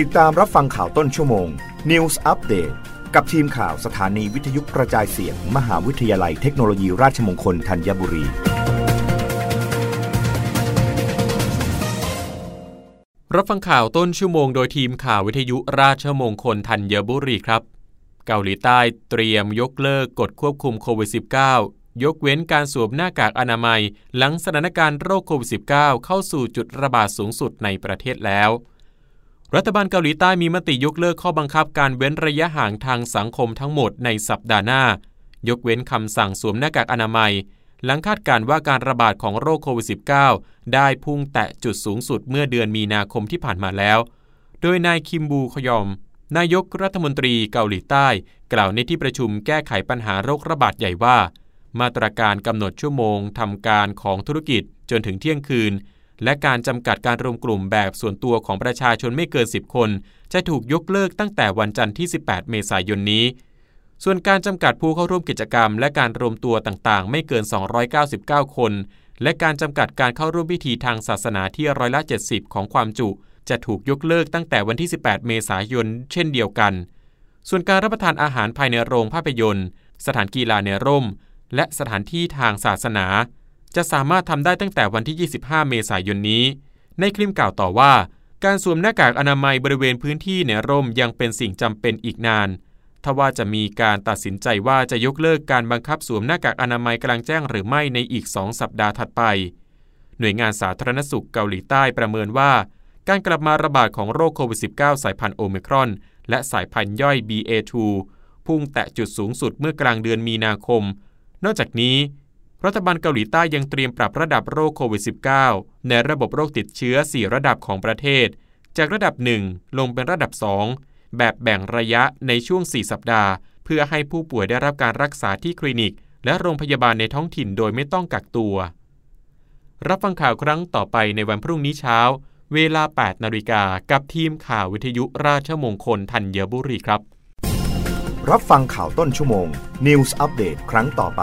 ติดตามรับฟังข่าวต้นชั่วโมง News Update กับทีมข่าวสถานีวิทยุกระจายเสียง มหาวิทยาลัยเทคโนโลยีราชมงคลธัญบุรี รับฟังข่าวต้นชั่วโมงโดยทีมข่าววิทยุราชมงคลธัญบุรีครับ เกาหลีใต้เตรียมยกเลิกกฎควบคุมโควิด -19 ยกเว้นการสวมหน้ากากอนามัย หลังสถานการณ์โรคโควิด -19 เข้าสู่จุดระบาดสูงสุดในประเทศแล้ว รัฐบาลเกาหลีใต้มีมติยกเลิกข้อบังคับการเว้นระยะห่างทางสังคมทั้งหมดในสัปดาห์หน้า ยกเว้นคำสั่งสวมหน้ากากอนามัย หลังคาดการว่าการระบาดของโรคโควิด -19 ได้พุ่งแตะจุดสูงสุดเมื่อเดือนมีนาคมที่ผ่านมาแล้ว โดยนายคิมบูขยอม นายกรัฐมนตรีเกาหลีใต้ กล่าวในที่ประชุมแก้ไขปัญหาโรคระบาดใหญ่ว่า มาตรการกำหนดชั่วโมงทำการของธุรกิจจนถึงเที่ยงคืน และการจำกัดการรวมกลุ่มแบบส่วนตัวของประชาชนไม่เกิน 10 คน จะถูกยกเลิกตั้งแต่วันจันทร์ที่ 18 เมษายนนี้ ส่วนการจำกัดผู้เข้าร่วมกิจกรรม และการรวมตัวต่างๆ ไม่เกิน 299 คน และการจำกัดการเข้าร่วมพิธีทางศาสนาที่ร้อยละ 70 ของความจุ จะถูกยกเลิกตั้งแต่วันที่ 18 เมษายน เช่นเดียวกัน ส่วนการรับประทานอาหารภายในโรงภาพยนตร์ สถานกีฬาในร่ม และสถานที่ทางศาสนา จะสามารถทำได้ตั้งแต่วันที่ 25 เมษายนนี้ ในคลิปกล่าวต่อว่า การสวมหน้ากากอนามัยบริเวณพื้นที่ในร่มยังเป็นสิ่งจำเป็นอีกนานถ้าว่าจะมีการตัดสินใจว่าจะยกเลิกการบังคับสวมหน้ากากอนามัยกลางแจ้งหรือไม่ในอีก 2 สัปดาห์ถัดไป หน่วยงานสาธารณสุขเกาหลีใต้ประเมินว่า การกลับมาระบาดของโรคโควิด -19 สายพันธุ์โอมิครอน และสายพันธุ์ย่อย BA2 พุ่งแตะจุดสูงสุดเมื่อกลางเดือนมีนาคม นอกจากนี้ รัฐบาลเกาหลีใต้ยังเตรียมปรับระดับโรคโควิด -19 ในระบบโรคติดเชื้อ 4 ระดับของประเทศ จากระดับ 1 ลงเป็นระดับ 2 แบบแบ่งระยะในช่วง 4 สัปดาห์ เพื่อให้ผู้ป่วยได้รับการรักษาที่คลินิก และโรงพยาบาลในท้องถิ่นโดยไม่ต้องกักตัว รับฟังข่าวครั้งต่อไปในวันพรุ่งนี้เช้า เวลา 8 นาฬิกากับทีมข่าววิทยุราชมงคลธัญบุรีครับ รับฟังข่าวต้นชั่วโมง News อัปเดตครั้งต่อไป